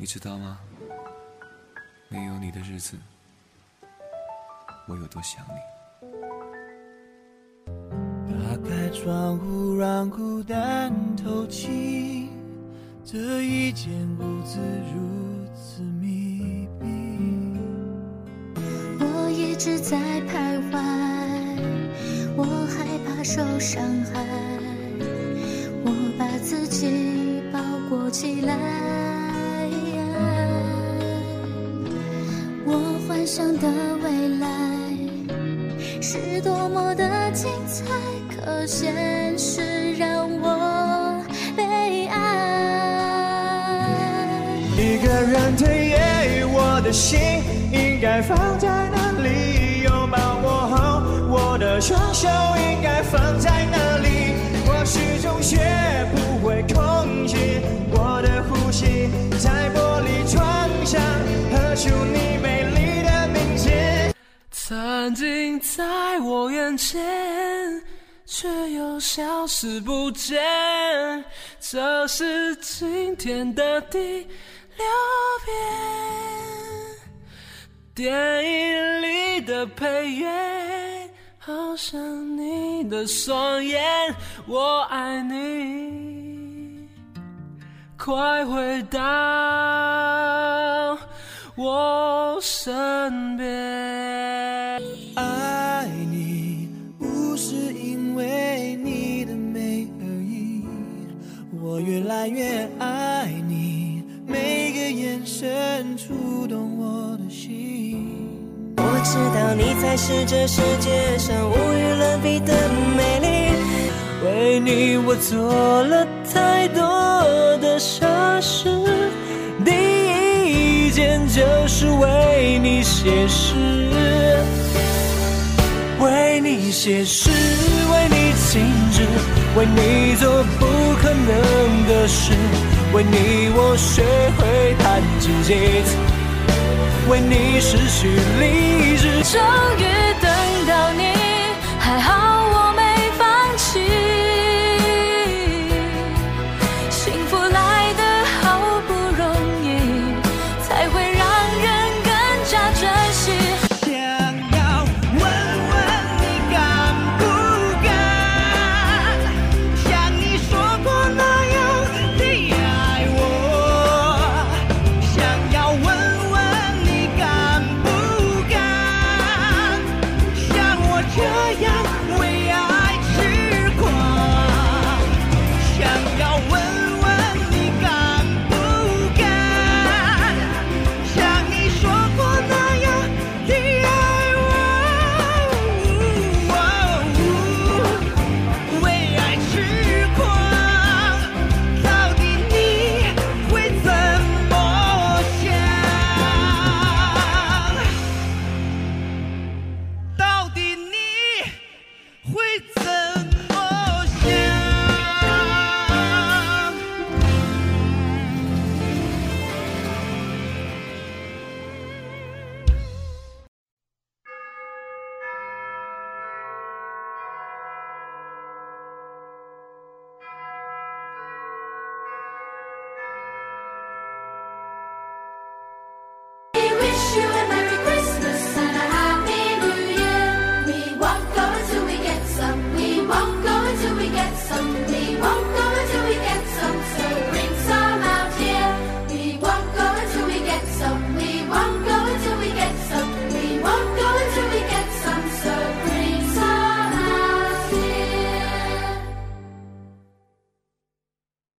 你知道吗？没有你的日子，我有多想你。打开窗户，让孤单透气，这一间屋子如此密闭。我一直在徘徊，我害怕受伤害，我把自己包裹起来。想的未来是多么的精彩，可现实让我悲哀。一个人的夜我的心，应该放在哪里？拥抱我后，我的双手应该放在哪里？我始终学不会控制我的呼吸，在玻璃窗上呵出你。曾经在我眼前，却又消失不见。这是今天的第六遍，电影里的配乐，好像你的双眼。我爱你，快回到我身边。爱你不是因为你的美而已，我越来越爱你，每个眼神触动我的心。我知道你才是这世界上无与伦比的美丽，为你我做了太多的傻事，写诗。为你写诗，为你静止，为你做不可能的事，为你我学会弹琴写词，为你失去理智。终于等到你，